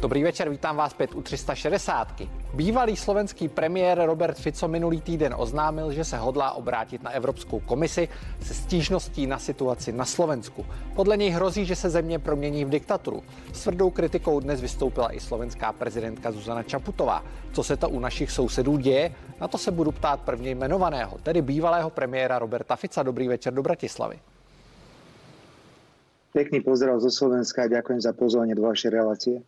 Dobrý večer, vítám vás zpět u 360. Bývalý slovenský premiér Robert Fico minulý týden oznámil, že se hodlá obrátit na Evropskou komisi se stížností na situaci na Slovensku. Podle něj hrozí, že se země promění v diktaturu. S tvrdou kritikou dnes vystoupila i slovenská prezidentka Zuzana Čaputová. Co se to u našich sousedů děje? Na to se budu ptát prvně jmenovaného, tedy bývalého premiéra Roberta Fica. Dobrý večer do Bratislavy. Pekný pozdrav zo Slovenska a ďakujem za pozvanie do vašej relácie.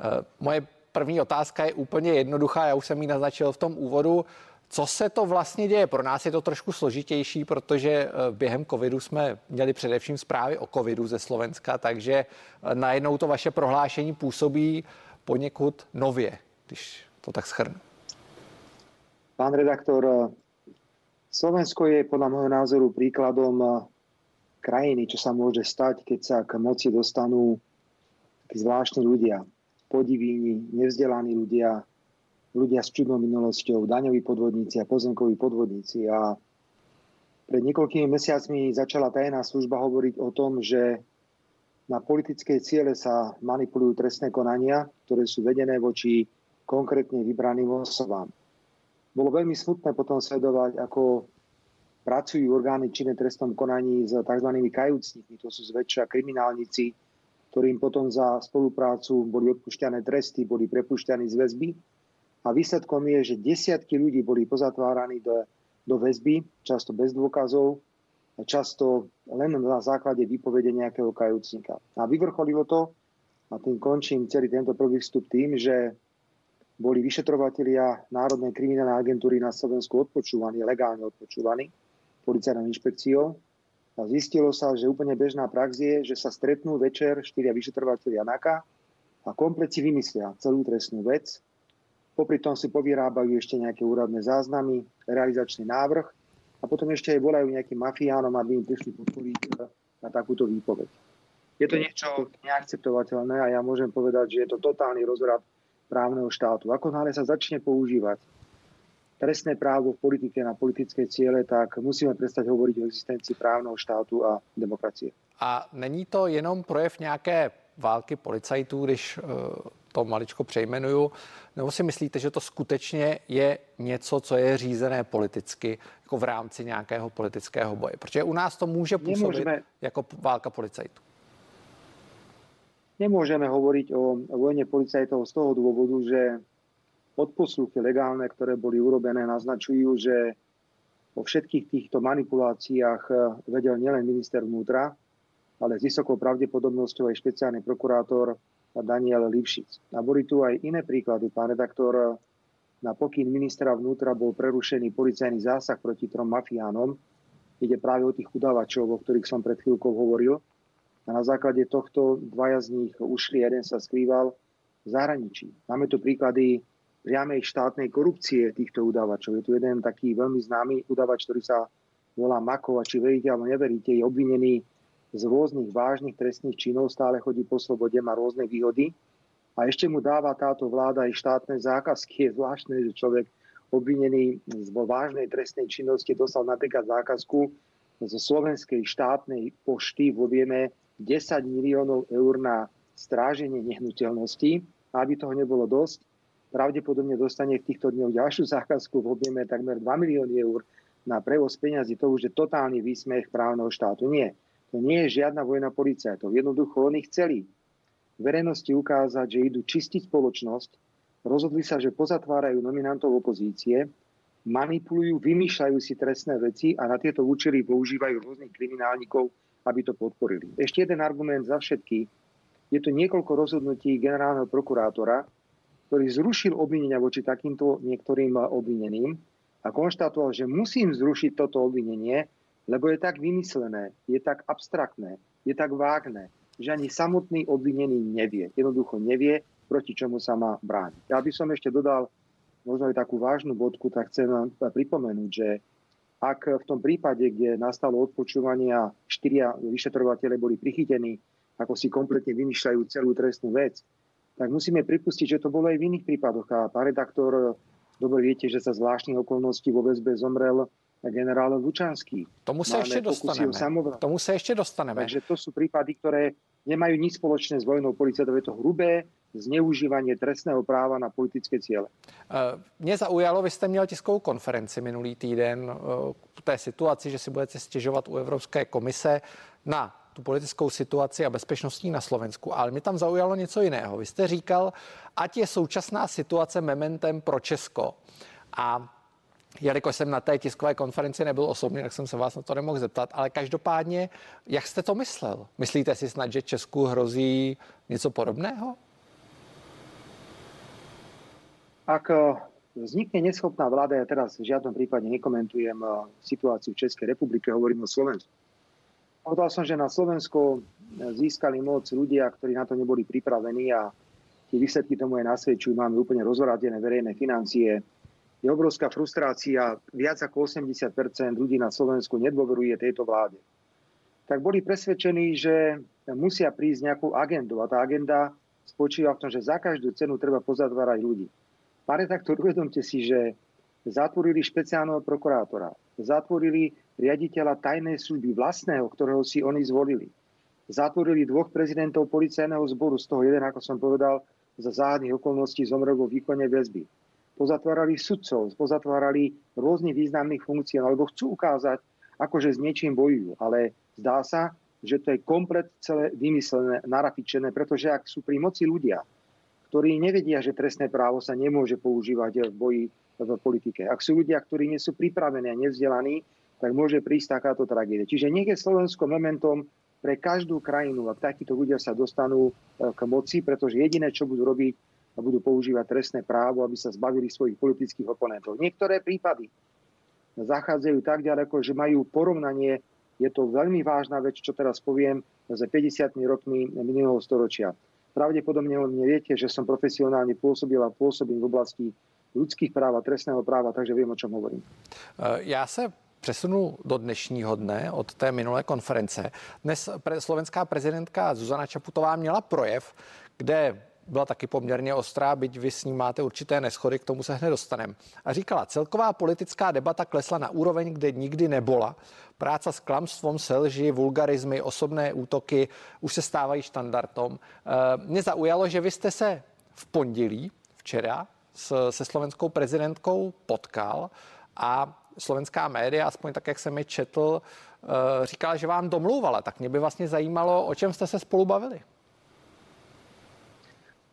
Eh, moje první otázka je úplně jednoduchá, já už jsem ji naznačil v tom úvodu. Co se to vlastně děje? Pro nás je to trošku složitější, protože eh, během covidu jsme měli především zprávy o covidu ze Slovenska, takže eh, najednou to vaše prohlášení působí poněkud nově, když to tak schrnu. Pán redaktor, Slovensko je podľa môjho názoru príkladom krajiny, čo sa môže stať, keď sa k moci dostanú takí zvláštni ľudia podivíni, nevzdelaní ľudia, ľudia s čudnou minulosťou, daňoví podvodníci a pozemkoví podvodníci. A pred niekoľkými mesiacmi začala tajná služba hovoriť o tom, že na politické ciele sa manipulujú trestné konania, ktoré sú vedené voči konkrétne vybraným osobám. Bolo veľmi smutné potom sledovať, ako pracujú orgány činné trestnom konaní s tzv. kajúcnikmi, to sú zväčša kriminálnici, ktorým potom za spoluprácu boli odpušťané tresty, boli prepušťaní z väzby. A výsledkom je, že desiatky ľudí boli pozatváraní do, do väzby, často bez dôkazov, často len na základe výpovede nejakého kajúcnika. A vyvrcholilo to, a tým končím celý tento prvý vstup tým, že boli vyšetrovatelia Národnej kriminálnej agentúry na Slovensku odpočúvaní, legálne odpočúvaní policajnou inšpekciou a zistilo sa, že úplne bežná prax je, že sa stretnú večer štyria vyšetrovateľia NAKA a komplet si vymyslia celú trestnú vec. Popri tom si povyrábajú ešte nejaké úradné záznamy, realizačný návrh a potom ešte aj volajú nejakým mafiánom, aby im prišli podporiť e, na takúto výpoveď. Je to niečo neakceptovateľné a ja môžem povedať, že je to totálny rozrad právneho štátu. Ako náhle sa začne používať trestné právo v politike na politické ciele, tak musíme prestať hovoriť o existencii právneho štátu a demokracie. A není to jenom projev nějaké války policajtů, když uh, to maličko přejmenuju, nebo si myslíte, že to skutečně je něco, co je řízené politicky, jako v rámci nějakého politického boje? Protože u nás to může působit Nemôžeme... jako válka policajtů. Nemôžeme hovoriť o vojne policajtov z toho dôvodu, že odposluchy legálne, ktoré boli urobené, naznačujú, že o všetkých týchto manipuláciách eh, vedel nielen minister vnútra, ale s vysokou pravdepodobnosťou aj špeciálny prokurátor Daniel Livšic. A boli tu aj iné príklady. Pán redaktor, na pokyn ministra vnútra bol prerušený policajný zásah proti trom mafiánom. Ide práve o tých udávačov, o ktorých som pred chvíľkou hovoril. A na základe tohto dvaja z nich ušli, jeden sa skrýval v zahraničí. Máme tu príklady priamej štátnej korupcie týchto udávačov. Je tu jeden taký veľmi známy udávač, ktorý sa volá Makov a či veríte alebo neveríte, je obvinený z rôznych vážnych trestných činov, stále chodí po slobode, má rôzne výhody a ešte mu dáva táto vláda aj štátne zákazky. Je zvláštne, že človek obvinený z vážnej trestnej činnosti dostal napríklad zákazku zo slovenskej štátnej pošty v objeme 10 miliónov eur na stráženie nehnuteľností. A aby toho nebolo dosť, pravdepodobne dostane v týchto dňoch ďalšiu zákazku v objeme takmer 2 milióny eur na prevoz peňazí. To už je totálny výsmech právneho štátu. Nie. To nie je žiadna vojna policajtov. Jednoducho oni chceli verejnosti ukázať, že idú čistiť spoločnosť, rozhodli sa, že pozatvárajú nominantov opozície, manipulujú, vymýšľajú si trestné veci a na tieto účely používajú rôznych kriminálnikov, aby to podporili. Ešte jeden argument za všetky. Je tu niekoľko rozhodnutí generálneho prokurátora, ktorý zrušil obvinenia voči takýmto niektorým obvineným a konštatoval, že musím zrušiť toto obvinenie, lebo je tak vymyslené, je tak abstraktné, je tak vágne, že ani samotný obvinený nevie. Jednoducho nevie, proti čomu sa má brániť. Ja by som ešte dodal možno aj takú vážnu bodku, tak chcem pripomenúť, že ak v tom prípade, kde nastalo odpočúvanie a štyria vyšetrovateľe boli prichytení, ako si kompletne vymýšľajú celú trestnú vec, tak musíme pripustiť, že to bolo aj v iných prípadoch. A pán redaktor, dobre viete, že za zvláštnych okolností vo väzbe zomrel generál Lučanský. Tomu sa ešte dostaneme. Tomu sa ešte dostaneme. Takže to sú prípady, ktoré nemajú nič spoločné s vojnou policajtov. Je to hrubé zneužívanie trestného práva na politické ciele. Mě zaujalo, vy jste měl tiskovou konferenci minulý týden k té situaci, že si budete stěžovat u Evropské komise na tu politickou situaci a bezpečnostní na Slovensku. Ale mě tam zaujalo něco jiného. Vy jste říkal, ať je současná situace mementem pro Česko. A jelikož jsem na té tiskové konferenci nebyl osobně, tak jsem se vás na to nemohl zeptat, ale každopádně, jak jste to myslel? Myslíte si snad, že Česku hrozí něco podobného? Ak eh, vznikne neschopná vláda, ja teraz v žiadnom prípade nekomentujem eh, situáciu v Českej republike, hovorím o Slovensku. Povedal som, že na Slovensko eh, získali moc ľudia, ktorí na to neboli pripravení a tie výsledky tomu aj nasvedčujú. Máme úplne rozvrátené verejné financie, je obrovská frustrácia. Viac ako 80% ľudí na Slovensku nedôveruje tejto vláde. Tak boli presvedčení, že musia prísť nejakú agendu. A tá agenda spočíva v tom, že za každú cenu treba pozatvárať ľudí. Pán redaktor, uvedomte si, že zatvorili špeciálneho prokurátora, zatvorili riaditeľa tajnej služby vlastného, ktorého si oni zvolili. Zatvorili dvoch prezidentov policajného zboru, z toho jeden, ako som povedal, za záhadných okolností zomrel vo výkone väzby pozatvárali sudcov, pozatvárali rôznych významných funkcií, alebo chcú ukázať, akože s niečím bojujú. Ale zdá sa, že to je komplet celé vymyslené, narafičené, pretože ak sú pri moci ľudia, ktorí nevedia, že trestné právo sa nemôže používať v boji v politike. Ak sú ľudia, ktorí nie sú pripravení a nevzdelaní, tak môže prísť takáto tragédia. Čiže nech je Slovensko momentom pre každú krajinu, ak takíto ľudia sa dostanú eh, k moci, pretože jediné, čo budú robiť, a budú používať trestné právo, aby sa zbavili svojich politických oponentov. Niektoré prípady zachádzajú tak ďaleko, že majú porovnanie, je to veľmi vážna vec, čo teraz poviem, za 50 rokmi minulého storočia. Pravdepodobne mne viete, že som profesionálne pôsobil a pôsobím v oblasti ľudských práv a trestného práva, takže viem, o čom hovorím. Já se přesunu do dnešního dne od té minulé konference. Dnes pre, slovenská prezidentka Zuzana Čaputová měla projev, kde byla taky poměrně ostrá, byť vy s ní máte určité neschody, k tomu se hned dostaneme. A říkala, celková politická debata klesla na úroveň, kde nikdy nebola. Práca s klamstvom, selži, vulgarizmy, osobné útoky už se stávají štandardom. Eh, mě zaujalo, že vy jste se v pondělí, včera, se slovenskou prezidentkou potkal a slovenská média, aspoň tak, jak jsem je četl, eh, říkala, že vám domlouvala. Tak mě by vlastně zajímalo, o čem jste se spolu bavili.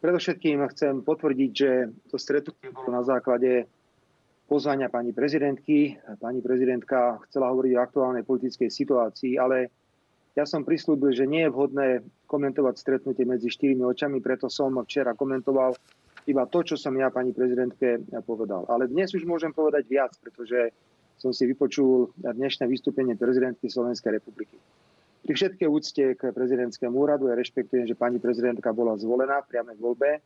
Predovšetkým chcem potvrdiť, že to stretnutie bolo na základe pozvania pani prezidentky. Pani prezidentka chcela hovoriť o aktuálnej politickej situácii, ale ja som prislúbil, že nie je vhodné komentovať stretnutie medzi štyrmi očami, preto som včera komentoval iba to, čo som ja pani prezidentke povedal. Ale dnes už môžem povedať viac, pretože som si vypočul dnešné vystúpenie prezidentky Slovenskej republiky. Pri všetkej úcte k prezidentskému úradu ja rešpektujem, že pani prezidentka bola zvolená v priamej voľbe.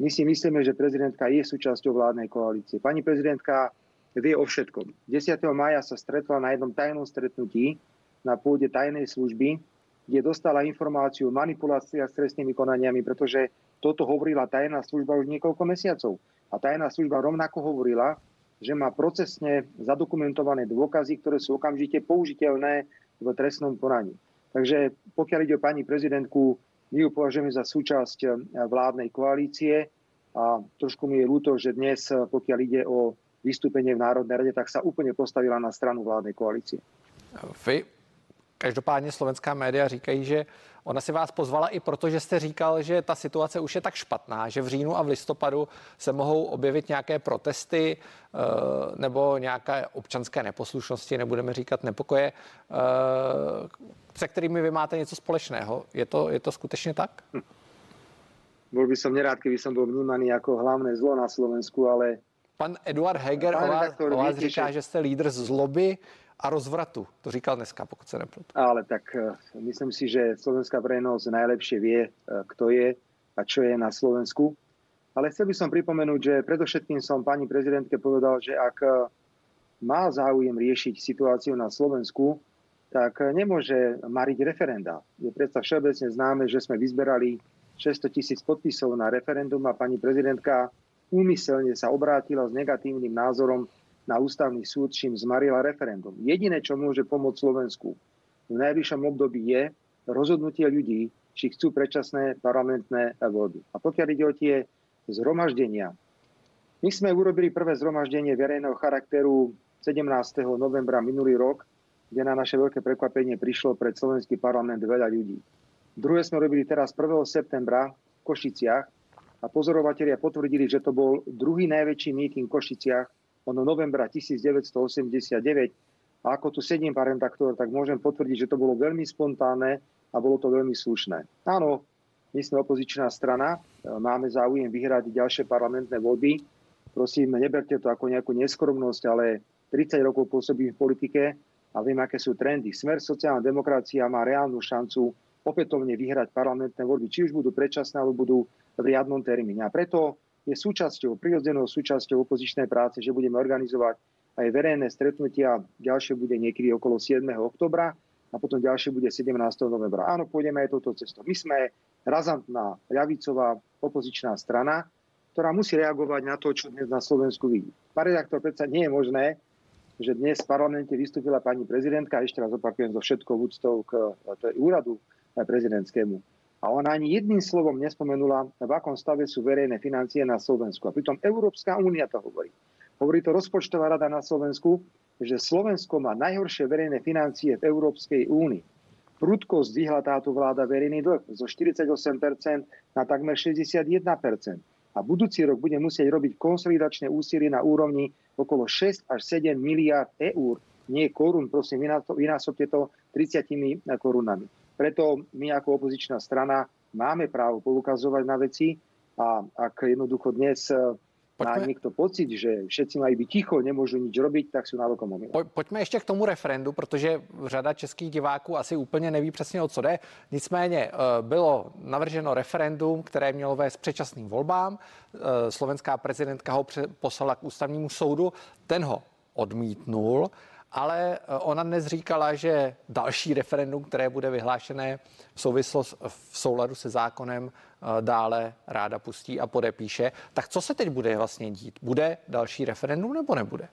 My si myslíme, že prezidentka je súčasťou vládnej koalície. Pani prezidentka vie o všetkom. 10. maja sa stretla na jednom tajnom stretnutí na pôde tajnej služby, kde dostala informáciu o manipuláciách s trestnými konaniami, pretože toto hovorila tajná služba už niekoľko mesiacov. A tajná služba rovnako hovorila, že má procesne zadokumentované dôkazy, ktoré sú okamžite použiteľné v trestnom konaní. Takže pokiaľ ide o pani prezidentku, my ju považujeme za súčasť eh, vládnej koalície a trošku mi je ľúto, že dnes, eh, pokiaľ ide o vystúpenie v Národnej rade, tak sa úplne postavila na stranu vládnej koalície. Vy Každopádně slovenská média říkají, že ona si vás pozvala i proto, že jste říkal, že ta situace už je tak špatná, že v říjnu a v listopadu se mohou objevit nějaké protesty eh, nebo nějaké občanské neposlušnosti, nebudeme říkat nepokoje, eh, se kterými vy máte něco společného. Je to, je to skutečně tak? Hm. Bol by som nerád, keby som bol vnímaný ako hlavné zlo na Slovensku, ale... Pan Eduard Heger o vás, o vás říká, že... že jste lídr zloby, a rozvratu. To říkal dneska, pokud se nepletu. Ale tak eh, myslím si, že slovenská verejnosť najlepšie vie, eh, kto je a čo je na Slovensku. Ale chcel by som pripomenúť, že predovšetkým som pani prezidentke povedal, že ak eh, má záujem riešiť situáciu na Slovensku, tak nemôže mariť referenda. Je predsa všeobecne známe, že sme vyzberali 600 tisíc podpisov na referendum a pani prezidentka úmyselne sa obrátila s negatívnym názorom na ústavný súd, čím zmarila referendum. Jediné, čo môže pomôcť Slovensku v najbližšom období je rozhodnutie ľudí, či chcú predčasné parlamentné voľby. A pokiaľ ide o tie zhromaždenia, my sme urobili prvé zhromaždenie verejného charakteru 17. novembra minulý rok, kde na naše veľké prekvapenie prišlo pred slovenský parlament veľa ľudí. Druhé sme robili teraz 1. septembra v Košiciach a pozorovatelia potvrdili, že to bol druhý najväčší míting v Košiciach od novembra 1989. A ako tu sedím, pán redaktor, tak môžem potvrdiť, že to bolo veľmi spontánne a bolo to veľmi slušné. Áno, my sme opozičná strana, máme záujem vyhrať ďalšie parlamentné voľby. Prosím, neberte to ako nejakú neskromnosť, ale 30 rokov pôsobím v politike a viem, aké sú trendy. Smer sociálna demokracia má reálnu šancu opätovne vyhrať parlamentné voľby, či už budú predčasné, alebo budú v riadnom termíne. A preto je súčasťou, prirodzenou súčasťou opozičnej práce, že budeme organizovať aj verejné stretnutia. Ďalšie bude niekedy okolo 7. oktobra a potom ďalšie bude 17. novembra. Áno, pôjdeme aj touto cestou. My sme razantná ľavicová opozičná strana, ktorá musí reagovať na to, čo dnes na Slovensku vidí. Pán redaktor, predsa nie je možné, že dnes v parlamente vystúpila pani prezidentka, ešte raz opakujem so všetkou úctou k úradu prezidentskému, a ona ani jedným slovom nespomenula, v akom stave sú verejné financie na Slovensku. A pritom Európska únia to hovorí. Hovorí to rozpočtová rada na Slovensku, že Slovensko má najhoršie verejné financie v Európskej únii. Prudko zdvihla táto vláda verejný dlh zo 48% na takmer 61%. A budúci rok bude musieť robiť konsolidačné úsilie na úrovni okolo 6 až 7 miliard eur. Nie korún, prosím, vynásobte to 30 korunami. Preto my ako opozičná strana máme právo poukazovať na veci a ak jednoducho dnes e, Pojďme... má někdo pocit, že všetci mají být ticho, nemůžu nič robiť, tak jsou nárokom omylem. Pojďme ještě k tomu referendu, protože řada českých diváků asi úplně neví přesně o co jde. Nicméně e, bylo navrženo referendum, které mělo vést předčasným volbám. E, slovenská prezidentka ho poslala k ústavnímu soudu, ten ho odmítnul ale eh, ona dnes říkala, že další referendum, které bude vyhlášené v souvislosti v souladu se zákonem, eh, dále ráda pustí a podepíše. Tak co se teď bude vlastně dít? Bude další referendum nebo nebude?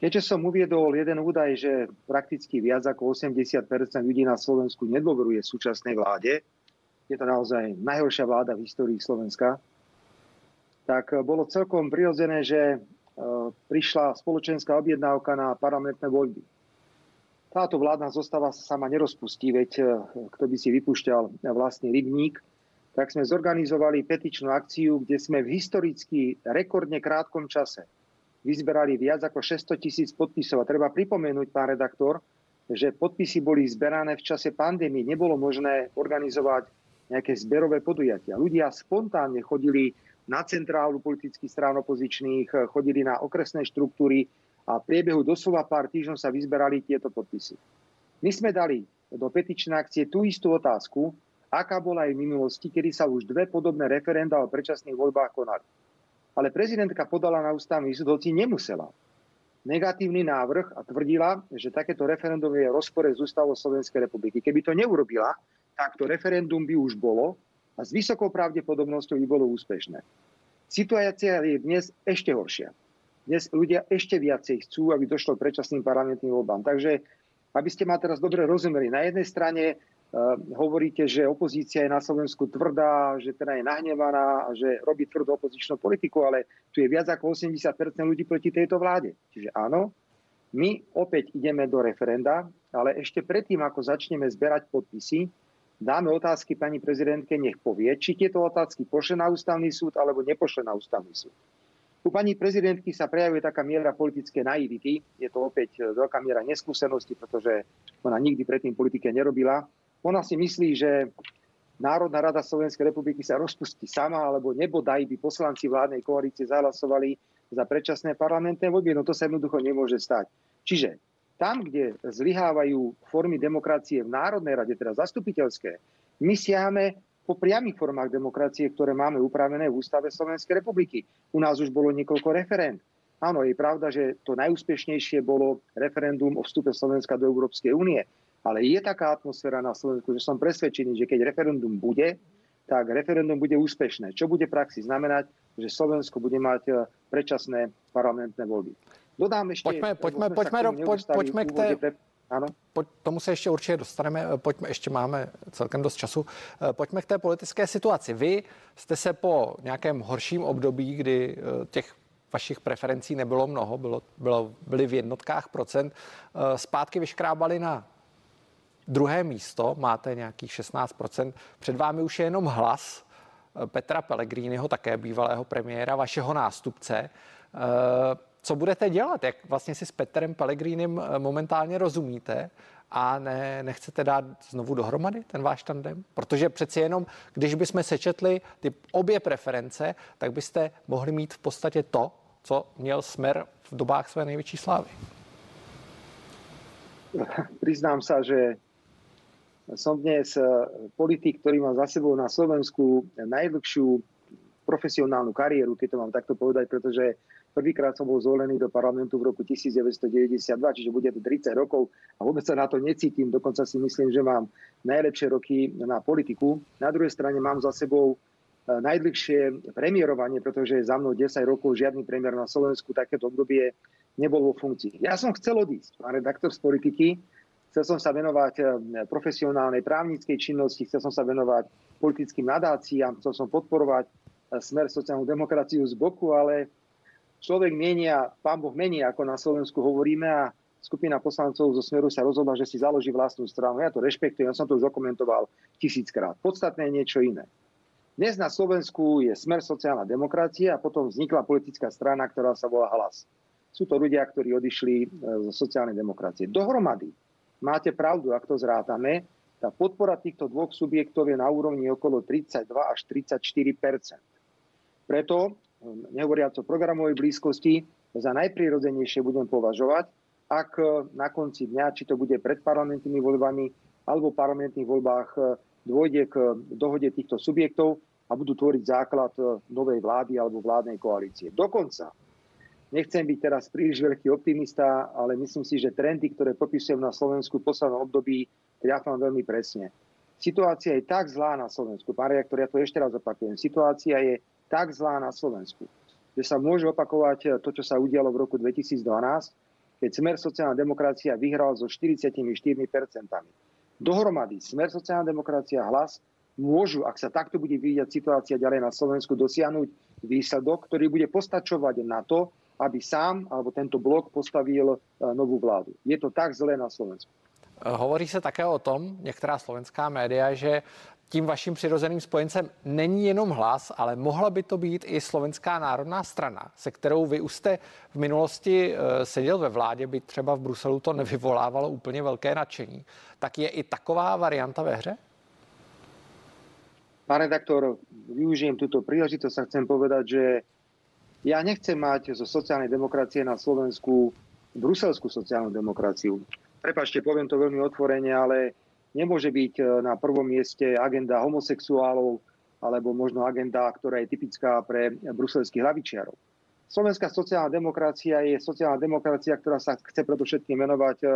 Keďže som uviedol jeden údaj, že prakticky viac ako 80% ľudí na Slovensku nedôveruje súčasnej vláde, je to naozaj najhoršia vláda v histórii Slovenska, tak bolo celkom prirodzené, že prišla spoločenská objednávka na parlamentné voľby. Táto vládna zostava sa sama nerozpustí, veď e, kto by si vypúšťal vlastný rybník, tak sme zorganizovali petičnú akciu, kde sme v historicky rekordne krátkom čase vyzberali viac ako 600 tisíc podpisov. A treba pripomenúť, pán redaktor, že podpisy boli zberané v čase pandémie. Nebolo možné organizovať nejaké zberové podujatia. Ľudia spontánne chodili na centrálu politických strán opozičných, eh, chodili na okresné štruktúry a v priebehu doslova pár týždňov sa vyzberali tieto podpisy. My sme dali do petičnej akcie tú istú otázku, aká bola aj v minulosti, kedy sa už dve podobné referenda o predčasných voľbách konali. Ale prezidentka podala na ústavný súd, hoci nemusela negatívny návrh a tvrdila, že takéto referendum je v rozpore s ústavou Slovenskej republiky. Keby to neurobila, tak to referendum by už bolo a s vysokou pravdepodobnosťou by bolo úspešné. Situácia je dnes ešte horšia. Dnes ľudia ešte viacej chcú, aby došlo k predčasným parlamentným voľbám. Takže, aby ste ma teraz dobre rozumeli, na jednej strane uh, hovoríte, že opozícia je na Slovensku tvrdá, že teda je nahnevaná a že robí tvrdú opozičnú politiku, ale tu je viac ako 80% ľudí proti tejto vláde. Čiže áno, my opäť ideme do referenda, ale ešte predtým, ako začneme zberať podpisy, dáme otázky pani prezidentke, nech povie, či tieto otázky pošle na ústavný súd alebo nepošle na ústavný súd. U pani prezidentky sa prejavuje taká miera politické naivity. Je to opäť e, veľká miera neskúsenosti, pretože ona nikdy predtým politike nerobila. Ona si myslí, že Národná rada Slovenskej republiky sa rozpustí sama, alebo nebodaj by poslanci vládnej koalície zahlasovali za predčasné parlamentné voľby. No to sa jednoducho nemôže stať. Čiže tam, kde zlyhávajú formy demokracie v Národnej rade, teda zastupiteľské, my siahame po priamých formách demokracie, ktoré máme upravené v Ústave Slovenskej republiky. U nás už bolo niekoľko referend. Áno, je pravda, že to najúspešnejšie bolo referendum o vstupe Slovenska do Európskej únie. Ale je taká atmosféra na Slovensku, že som presvedčený, že keď referendum bude, tak referendum bude úspešné. Čo bude praxi znamenať, že Slovensko bude mať predčasné parlamentné voľby. Dodám ešte... Pojďme, pojďme, pojďme, pojďme, pojďme k té... Ano. Po, tomu se ještě určitě dostaneme, pojďme, ještě máme celkem dost času. Pojďme k té politické situaci. Vy jste se po nějakém horším období, kdy těch vašich preferencí nebylo mnoho, bylo, bylo, byly v jednotkách procent, zpátky vyškrábali na druhé místo, máte nějakých 16% Před vámi už je jenom hlas Petra Pellegriniho, také bývalého premiéra, vašeho nástupce. Co budete dělat? Jak vlastně si s Petrem Pellegrinem eh, momentálně rozumíte? a ne, nechcete dát znovu dohromady ten váš tandem? Protože přeci jenom, když bychom sečetli ty obě preference, tak byste mohli mít v podstatě to, co měl Smer v dobách své největší slávy. Priznám sa, že som dnes eh, politik, ktorý má za sebou na Slovensku najdlhšiu profesionálnu kariéru, keď to mám takto povedať, pretože Prvýkrát som bol zvolený do parlamentu v roku 1992, čiže bude to 30 rokov a vôbec sa na to necítim. Dokonca si myslím, že mám najlepšie roky na politiku. Na druhej strane mám za sebou e, najdlhšie premiérovanie, pretože za mnou 10 rokov žiadny premiér na Slovensku takéto obdobie nebol vo funkcii. Ja som chcel odísť, pán redaktor z politiky, chcel som sa venovať e, profesionálnej právnickej činnosti, chcel som sa venovať politickým nadáciám, chcel som podporovať e, smer sociálnu demokraciu z boku, ale človek menia, pán Boh mení, ako na Slovensku hovoríme a skupina poslancov zo Smeru sa rozhodla, že si založí vlastnú stranu. Ja to rešpektujem, ja som to už okomentoval tisíckrát. Podstatné je niečo iné. Dnes na Slovensku je Smer sociálna demokracia a potom vznikla politická strana, ktorá sa volá Hlas. Sú to ľudia, ktorí odišli e, zo sociálnej demokracie. Dohromady, máte pravdu, ak to zrátame, tá podpora týchto dvoch subjektov je na úrovni okolo 32 až 34% Preto nehovoriac o programovej blízkosti, za najprirodzenejšie budem považovať, ak na konci dňa, či to bude pred parlamentnými voľbami alebo v parlamentných voľbách, dôjde k dohode týchto subjektov a budú tvoriť základ novej vlády alebo vládnej koalície. Dokonca, nechcem byť teraz príliš veľký optimista, ale myslím si, že trendy, ktoré popisujem na Slovensku v poslednom období, mám veľmi presne. Situácia je tak zlá na Slovensku, pán reaktor, ja to ešte raz opakujem, situácia je tak zlá na Slovensku, že sa môže opakovať to, čo sa udialo v roku 2012, keď Smer sociálna demokracia vyhral so 44%. Dohromady Smer sociálna demokracia hlas môžu, ak sa takto bude vyvíjať situácia ďalej na Slovensku, dosiahnuť výsledok, ktorý bude postačovať na to, aby sám alebo tento blok postavil e, novú vládu. Je to tak zlé na Slovensku. Hovorí se také o tom, některá slovenská média, že tím vaším přirozeným spojencem není jenom hlas, ale mohla by to být i Slovenská národná strana, se kterou vy už jste v minulosti eh, seděl ve vládě, by třeba v Bruselu to nevyvolávalo úplně velké nadšení. Tak je i taková varianta ve hře? Pán redaktor, využijem túto príležitosť a chcem povedať, že ja nechcem mať zo sociálnej demokracie na Slovensku bruselskú sociálnu demokraciu. Prepačte, poviem to veľmi otvorene, ale Nemôže byť e, na prvom mieste agenda homosexuálov alebo možno agenda, ktorá je typická pre bruselských hlavičiarov. Slovenská sociálna demokracia je sociálna demokracia, ktorá sa chce predovšetkým venovať e,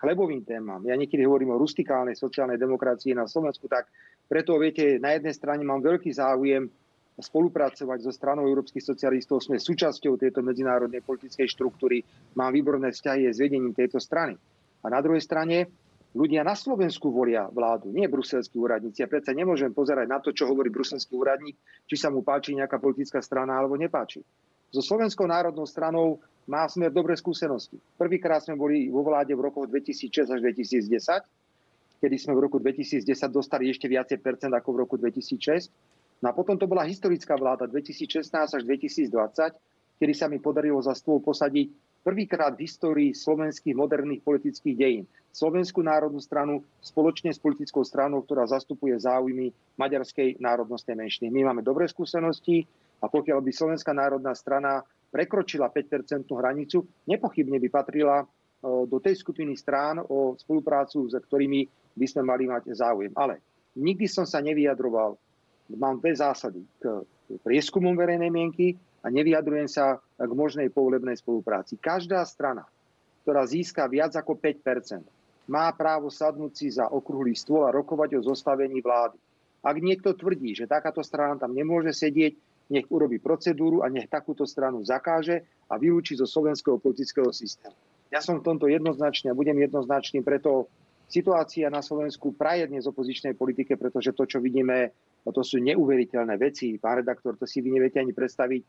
chlebovým témam. Ja niekedy hovorím o rustikálnej sociálnej demokracii na Slovensku, tak preto, viete, na jednej strane mám veľký záujem spolupracovať so stranou európskych socialistov. Sme súčasťou tejto medzinárodnej politickej štruktúry. Mám výborné vzťahy s vedením tejto strany. A na druhej strane Ľudia na Slovensku volia vládu, nie bruselskí úradníci. Ja predsa nemôžem pozerať na to, čo hovorí bruselský úradník, či sa mu páči nejaká politická strana alebo nepáči. So Slovenskou národnou stranou má smer dobré skúsenosti. Prvýkrát sme boli vo vláde v rokoch 2006 až 2010, kedy sme v roku 2010 dostali ešte viacej percent ako v roku 2006. No a potom to bola historická vláda 2016 až 2020, kedy sa mi podarilo za stôl posadiť prvýkrát v histórii slovenských moderných politických dejín. Slovenskú národnú stranu spoločne s politickou stranou, ktorá zastupuje záujmy maďarskej národnostnej menšiny. My máme dobré skúsenosti a pokiaľ by Slovenská národná strana prekročila 5% hranicu, nepochybne by patrila e, do tej skupiny strán o spoluprácu, s ktorými by sme mali mať záujem. Ale nikdy som sa nevyjadroval, mám dve zásady k prieskumom verejnej mienky a nevyjadrujem sa k možnej povolebnej spolupráci. Každá strana, ktorá získa viac ako 5 má právo sadnúť si za okrúhly stôl a rokovať o zostavení vlády. Ak niekto tvrdí, že takáto strana tam nemôže sedieť, nech urobí procedúru a nech takúto stranu zakáže a vylúči zo slovenského politického systému. Ja som v tomto jednoznačný a budem jednoznačný, preto situácia na Slovensku praje dnes opozičnej politike, pretože to, čo vidíme, to sú neuveriteľné veci. Pán redaktor, to si vy neviete ani predstaviť,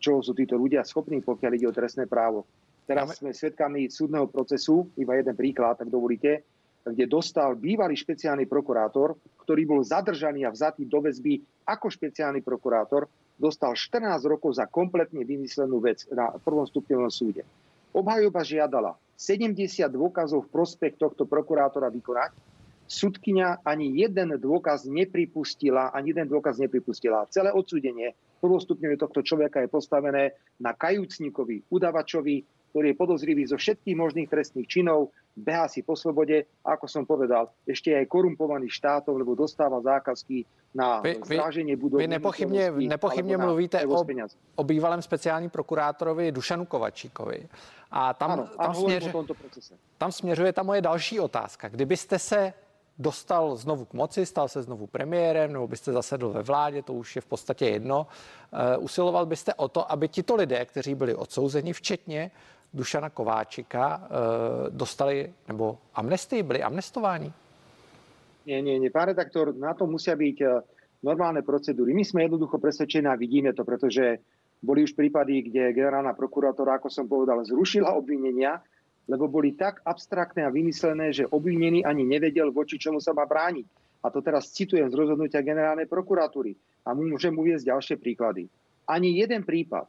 čoho sú títo ľudia schopní, pokiaľ ide o trestné právo. Teraz sme svedkami súdneho procesu, iba jeden príklad, tak dovolíte, kde dostal bývalý špeciálny prokurátor, ktorý bol zadržaný a vzatý do väzby ako špeciálny prokurátor, dostal 14 rokov za kompletne vymyslenú vec na prvom stupňovom súde. Obhajoba žiadala 70 dôkazov v prospech tohto prokurátora vykonať. Sudkynia ani jeden dôkaz nepripustila, ani jeden dôkaz nepripustila. Celé odsúdenie prvostupňové tohto človeka je postavené na kajúcnikovi, udavačovi, ktorý je podozrivý zo všetkých možných trestných činov, beha si po slobode, ako som povedal, ešte aj korumpovaný štátov, lebo dostáva zákazky na vy, zráženie budov. Vy nepochybně, nepochybně mluvíte o, o bývalém speciálním prokurátorovi Dušanu Kovačíkovi. A tam, ano, tam, směř, tam směřuje ta moje další otázka. Kdybyste se dostal znovu k moci, stal se znovu premiérem, nebo byste zasedl ve vládě, to už je v podstatě jedno. Uh, usiloval byste o to, aby tito lidé, kteří byli odsouzeni, včetně Dušana Kováčika, uh, dostali, nebo amnestii, byli amnestováni? Nie, nie, nie. Pán redaktor, na to musia byť e, normálne procedúry. My sme jednoducho presvedčení a vidíme to, pretože boli už prípady, kde generálna prokurátora, ako som povedal, zrušila obvinenia, lebo boli tak abstraktné a vymyslené, že obvinený ani nevedel, voči čomu sa má brániť. A to teraz citujem z rozhodnutia generálnej prokuratúry. A môžem uviezť ďalšie príklady. Ani jeden prípad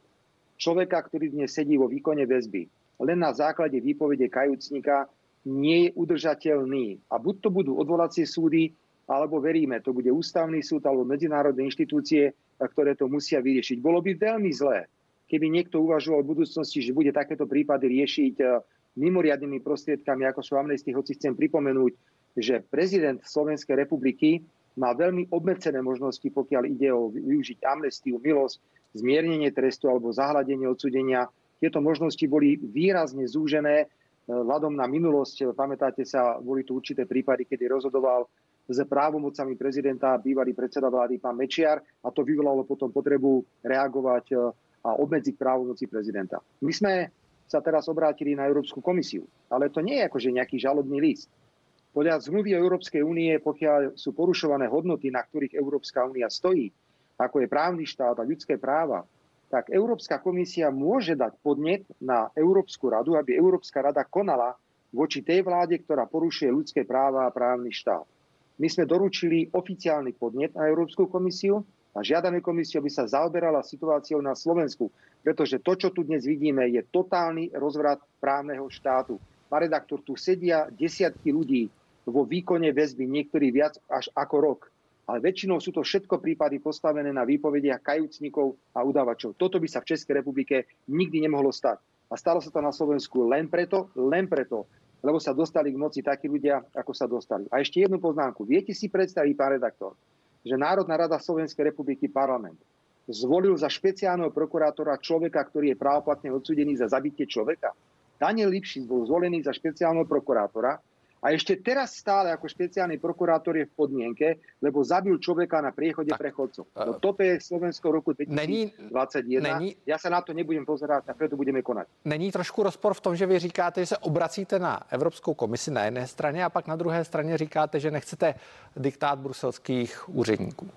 človeka, ktorý dnes sedí vo výkone väzby, len na základe výpovede kajúcnika nie je udržateľný. A buď to budú odvolacie súdy, alebo veríme, to bude ústavný súd alebo medzinárodné inštitúcie, ktoré to musia vyriešiť. Bolo by veľmi zlé, keby niekto uvažoval v budúcnosti, že bude takéto prípady riešiť mimoriadnými prostriedkami, ako sú amnestie, hoci chcem pripomenúť, že prezident Slovenskej republiky má veľmi obmedzené možnosti, pokiaľ ide o využiť amnestiu, milosť, zmiernenie trestu alebo zahľadenie odsudenia. Tieto možnosti boli výrazne zúžené e, vzhľadom na minulosť. Pamätáte sa, boli tu určité prípady, kedy rozhodoval s právomocami prezidenta bývalý predseda vlády pán Mečiar a to vyvolalo potom potrebu reagovať e, a obmedziť právomoci prezidenta. My sme sa teraz obrátili na Európsku komisiu. Ale to nie je akože nejaký žalobný list. Podľa zmluvy Európskej únie, pokiaľ sú porušované hodnoty, na ktorých Európska únia stojí, ako je právny štát a ľudské práva, tak Európska komisia môže dať podnet na Európsku radu, aby Európska rada konala voči tej vláde, ktorá porušuje ľudské práva a právny štát. My sme doručili oficiálny podnet na Európsku komisiu a žiadame komisiu, aby sa zaoberala situáciou na Slovensku. Pretože to, čo tu dnes vidíme, je totálny rozvrat právneho štátu. Pán redaktor, tu sedia desiatky ľudí vo výkone väzby, niektorí viac až ako rok. Ale väčšinou sú to všetko prípady postavené na výpovediach kajúcnikov a udávačov. Toto by sa v Českej republike nikdy nemohlo stať. A stalo sa to na Slovensku len preto, len preto, lebo sa dostali k moci takí ľudia, ako sa dostali. A ešte jednu poznámku. Viete si predstaviť, pán redaktor, že Národná rada Slovenskej republiky parlament zvolil za špeciálneho prokurátora človeka, ktorý je právoplatne odsudený za zabitie človeka. Daniel Lipšic bol zvolený za špeciálneho prokurátora a ešte teraz stále ako špeciálny prokurátor je v podmienke, lebo zabil človeka na priechode tak, prechodcov. No toto je Slovensko roku 2021. Není, ja sa na to nebudem pozerať a preto budeme konať. Není trošku rozpor v tom, že vy říkáte, že se obracíte na Evropskou komisi na jedné straně a pak na druhé straně říkáte, že nechcete diktát bruselských úředníků?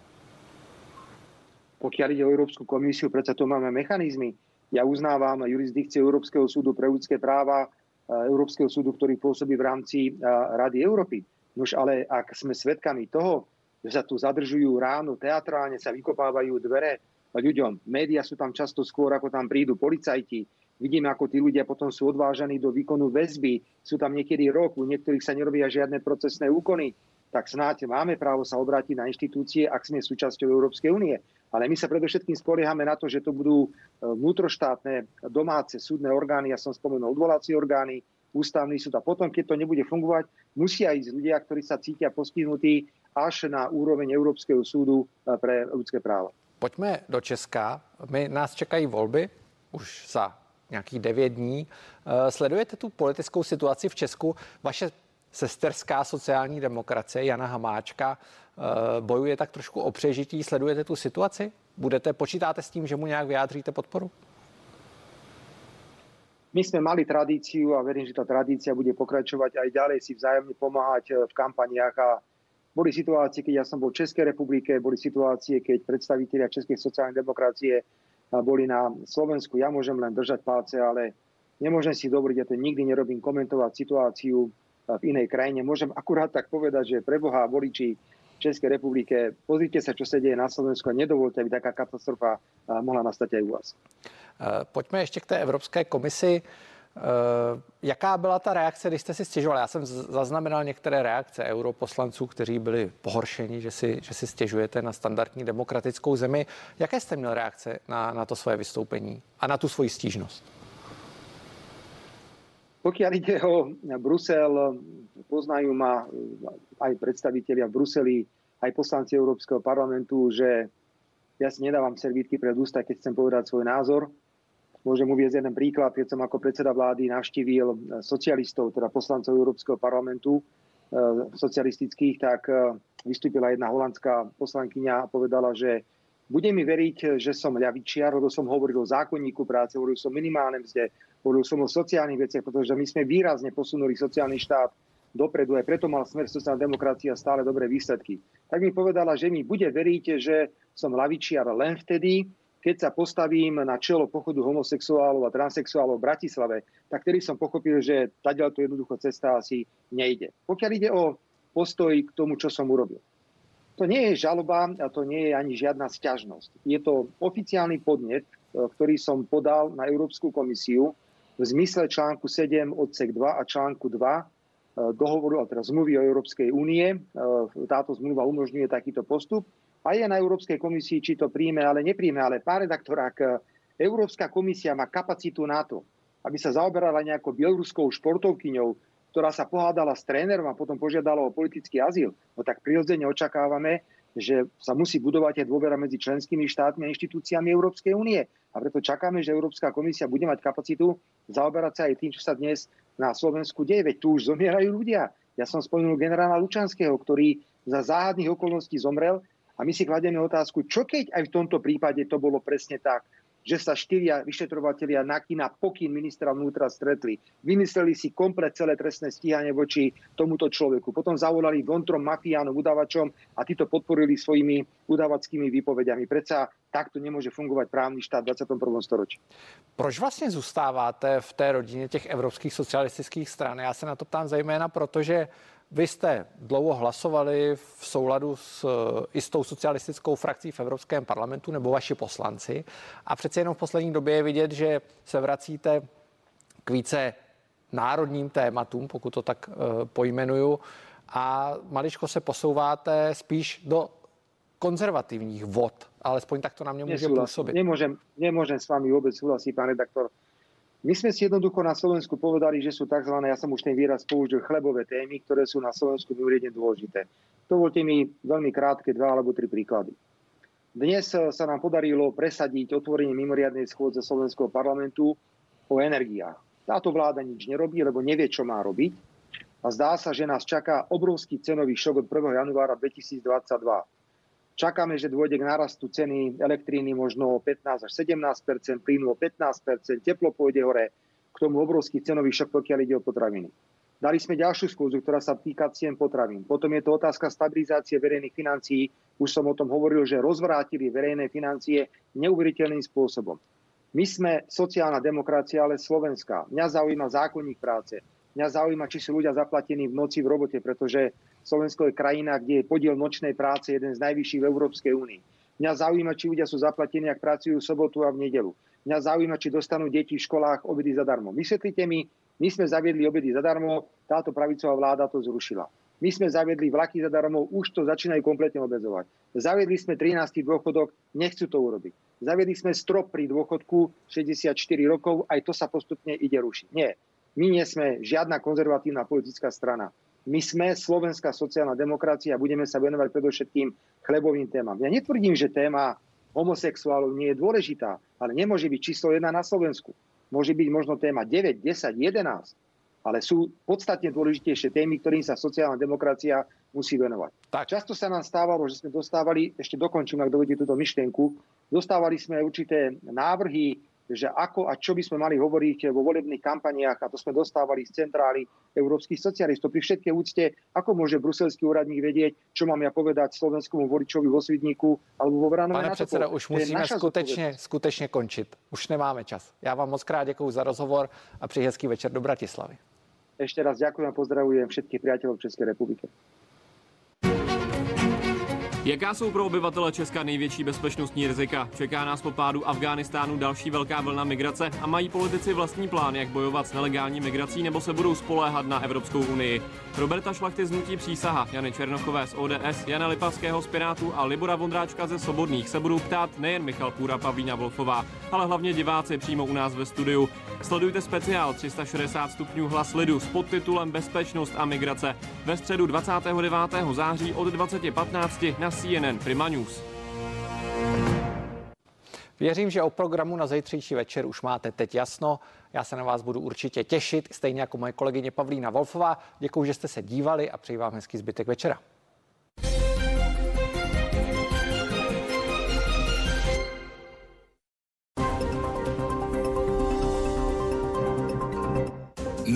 Pokiaľ ide o Európsku komisiu, predsa tu máme mechanizmy. Ja uznávam jurisdikciu Európskeho súdu pre ľudské práva, Európskeho súdu, ktorý pôsobí v rámci Rady Európy. Nož ale ak sme svedkami toho, že sa tu zadržujú ráno, teatrálne sa vykopávajú dvere ľuďom, média sú tam často skôr, ako tam prídu policajti, vidíme, ako tí ľudia potom sú odvážaní do výkonu väzby, sú tam niekedy rok, u niektorých sa nerobia žiadne procesné úkony, tak snáď máme právo sa obrátiť na inštitúcie, ak sme súčasťou Európskej únie. Ale my sa predovšetkým spoliehame na to, že to budú e, vnútroštátne domáce súdne orgány, ja som spomenul odvolacie orgány, ústavný súd a potom, keď to nebude fungovať, musia ísť ľudia, ktorí sa cítia postihnutí až na úroveň Európskeho súdu e, pre ľudské práva. Pojďme do Česka. My nás čekají volby už za nějakých devět dní. E, sledujete tu politickou situaci v Česku? Vaše sesterská sociální demokracie Jana Hamáčka Eh, bojuje tak trošku o přežití. Sledujete tu situaci? Budete, počítáte s tím, že mu nějak vyjádříte podporu? My sme mali tradíciu a verím, že tá tradícia bude pokračovať aj ďalej si vzájomne pomáhať eh, v kampaniách a boli situácie, keď ja som bol v Českej republike, boli situácie, keď predstavitelia Českej sociálnej demokracie eh, boli na Slovensku. Ja môžem len držať palce, ale nemôžem si dovoliť, ja to nikdy nerobím, komentovať situáciu v inej krajine. Môžem akurát tak povedať, že pre Boha voliči Českej republike, pozrite sa, čo sa deje na Slovensku a nedovolte, aby taká katastrofa mohla nastať aj u vás. Eh, pojďme ještě k té Evropské komisi. Eh, jaká byla ta reakce, když jste si stěžovali? Já jsem zaznamenal některé reakce europoslanců, kteří byli pohoršeni, že si, že si stěžujete na standardní demokratickou zemi. Jaké jste měl reakce na, na to svoje vystoupení a na tu svoji stížnost? Pokiaľ ide o Brusel, poznajú ma aj predstavitelia v Bruseli, aj poslanci Európskeho parlamentu, že ja si nedávam servítky pred ústa, keď chcem povedať svoj názor. Môžem uvieť jeden príklad, keď som ako predseda vlády navštívil socialistov, teda poslancov Európskeho parlamentu eh, socialistických, tak eh, vystúpila jedna holandská poslankyňa a povedala, že bude mi veriť, že som ľavičiar, lebo som hovoril o zákonníku práce, hovoril som o minimálnej mzde, hovoril som o sociálnych veciach, pretože my sme výrazne posunuli sociálny štát dopredu, aj preto mal smer sociálna demokracia stále dobré výsledky. Tak mi povedala, že mi bude veriť, že som lavičiar len vtedy, keď sa postavím na čelo pochodu homosexuálov a transexuálov v Bratislave, tak tedy som pochopil, že taďal to jednoducho cesta asi nejde. Pokiaľ ide o postoj k tomu, čo som urobil. To nie je žaloba a to nie je ani žiadna sťažnosť. Je to oficiálny podnet, e, ktorý som podal na Európsku komisiu v zmysle článku 7 odsek 2 a článku 2 e, dohovoru, teda zmluvy o Európskej únie. E, táto zmluva umožňuje takýto postup a je na Európskej komisii, či to príjme, ale nepríjme. Ale pán redaktorák, e, Európska komisia má kapacitu na to, aby sa zaoberala nejakou bieloruskou športovkyňou, ktorá sa pohádala s trénerom a potom požiadala o politický azyl, no tak prirodzene očakávame, že sa musí budovať aj dôvera medzi členskými štátmi a inštitúciami Európskej únie. A preto čakáme, že Európska komisia bude mať kapacitu zaoberať sa aj tým, čo sa dnes na Slovensku deje. Veď tu už zomierajú ľudia. Ja som spomenul generála Lučanského, ktorý za záhadných okolností zomrel a my si kladieme otázku, čo keď aj v tomto prípade to bolo presne tak, že sa štyria vyšetrovatelia Nakina pokyn ministra vnútra stretli. Vymysleli si komplet celé trestné stíhanie voči tomuto človeku. Potom zavolali vontrom mafiánov, udavačom a títo podporili svojimi udavackými výpovediami. Predsa takto nemôže fungovať právny štát v 21. storočí. Proč vlastně zůstáváte v té rodině těch evropských socialistických stran? Já se na to ptám zejména, protože vy jste dlouho hlasovali v souladu s jistou socialistickou frakcí v Evropském parlamentu nebo vaši poslanci a přece jenom v poslední době je vidět, že se vracíte k více národním tématům, pokud to tak uh, pojmenuju, a maličko se posouváte spíš do konzervatívnych vod, alespoň tak to na mňa môže pôsobiť. Nemôžem, nemôžem s vami vôbec súhlasiť, pán redaktor. My sme si jednoducho na Slovensku povedali, že sú tzv. ja som už ten výraz použil, chlebové témy, ktoré sú na Slovensku mimoriadne dôležité. Dovolte mi veľmi krátke dva alebo tri príklady. Dnes sa nám podarilo presadiť otvorenie mimoriadnej schôdze Slovenského parlamentu o energiách. Táto vláda nič nerobí, lebo nevie, čo má robiť. A zdá sa, že nás čaká obrovský cenový šok od 1. januára 2022 Čakáme, že dôjde k nárastu ceny elektríny možno o 15 až 17 plynu o 15% teplo pôjde hore, k tomu obrovský cenový šok, pokiaľ ide o potraviny. Dali sme ďalšiu skúzu, ktorá sa týka cien potravín. Potom je to otázka stabilizácie verejných financií. Už som o tom hovoril, že rozvrátili verejné financie neuveriteľným spôsobom. My sme sociálna demokracia, ale slovenská. Mňa zaujíma zákonník práce. Mňa zaujíma, či sú ľudia zaplatení v noci v robote, pretože Slovensko je krajina, kde je podiel nočnej práce jeden z najvyšších v Európskej únii. Mňa zaujíma, či ľudia sú zaplatení, ak pracujú v sobotu a v nedelu. Mňa zaujíma, či dostanú deti v školách obedy zadarmo. Vysvetlite mi, my sme zaviedli obedy zadarmo, táto pravicová vláda to zrušila. My sme zaviedli vlaky zadarmo, už to začínajú kompletne obezovať. Zaviedli sme 13. dôchodok, nechcú to urobiť. Zaviedli sme strop pri dôchodku 64 rokov, aj to sa postupne ide rušiť. Nie. My nie sme žiadna konzervatívna politická strana. My sme slovenská sociálna demokracia a budeme sa venovať predovšetkým chlebovým témam. Ja netvrdím, že téma homosexuálov nie je dôležitá, ale nemôže byť číslo jedna na Slovensku. Môže byť možno téma 9, 10, 11. ale sú podstatne dôležitejšie témy, ktorým sa sociálna demokracia musí venovať. Tak. Často sa nám stávalo, že sme dostávali, ešte dokončím, ak dovedete túto myšlienku, dostávali sme určité návrhy, že ako a čo by sme mali hovoriť vo volebných kampaniách, a to sme dostávali z centrály európskych socialistov. Pri všetkej úcte, ako môže bruselský úradník vedieť, čo mám ja povedať slovenskému voličovi vo Svidníku alebo vo Vranove Pane předseda, už musíme skutečně, skutečně končit. Už nemáme čas. Já vám moc krát děkuji za rozhovor a přeji hezký večer do Bratislavy. Ešte raz ďakujem a pozdravujem všetkých priateľov Českej republiky. Jaká jsou pro obyvatele Česka největší bezpečnostní rizika? Čeká nás po pádu Afghánistánu další velká vlna migrace a mají politici vlastní plán, jak bojovat s nelegální migrací nebo se budou spoléhat na Evropskou unii. Roberta Šlachty z Nutí přísaha, Jany Černochové z ODS, Jana Lipavského z Pirátu a Libora Vondráčka ze Sobodných se budou ptát nejen Michal Půra, Pavlína Wolfová, ale hlavně diváci přímo u nás ve studiu. Sledujte speciál 360 stupňů hlas lidu s podtitulem Bezpečnost a migrace ve středu 29. září od 20.15 na CNN Prima News. Věřím, že o programu na zítřejší večer už máte teď jasno. Já se na vás budu určitě těšit, stejně jako moje kolegyně Pavlína Wolfová. Děkuji, že jste se dívali a přeji vám hezký zbytek večera.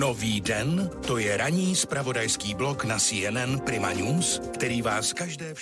Nový den, to je ranní spravodajský blok na CNN Prima News, který vás každé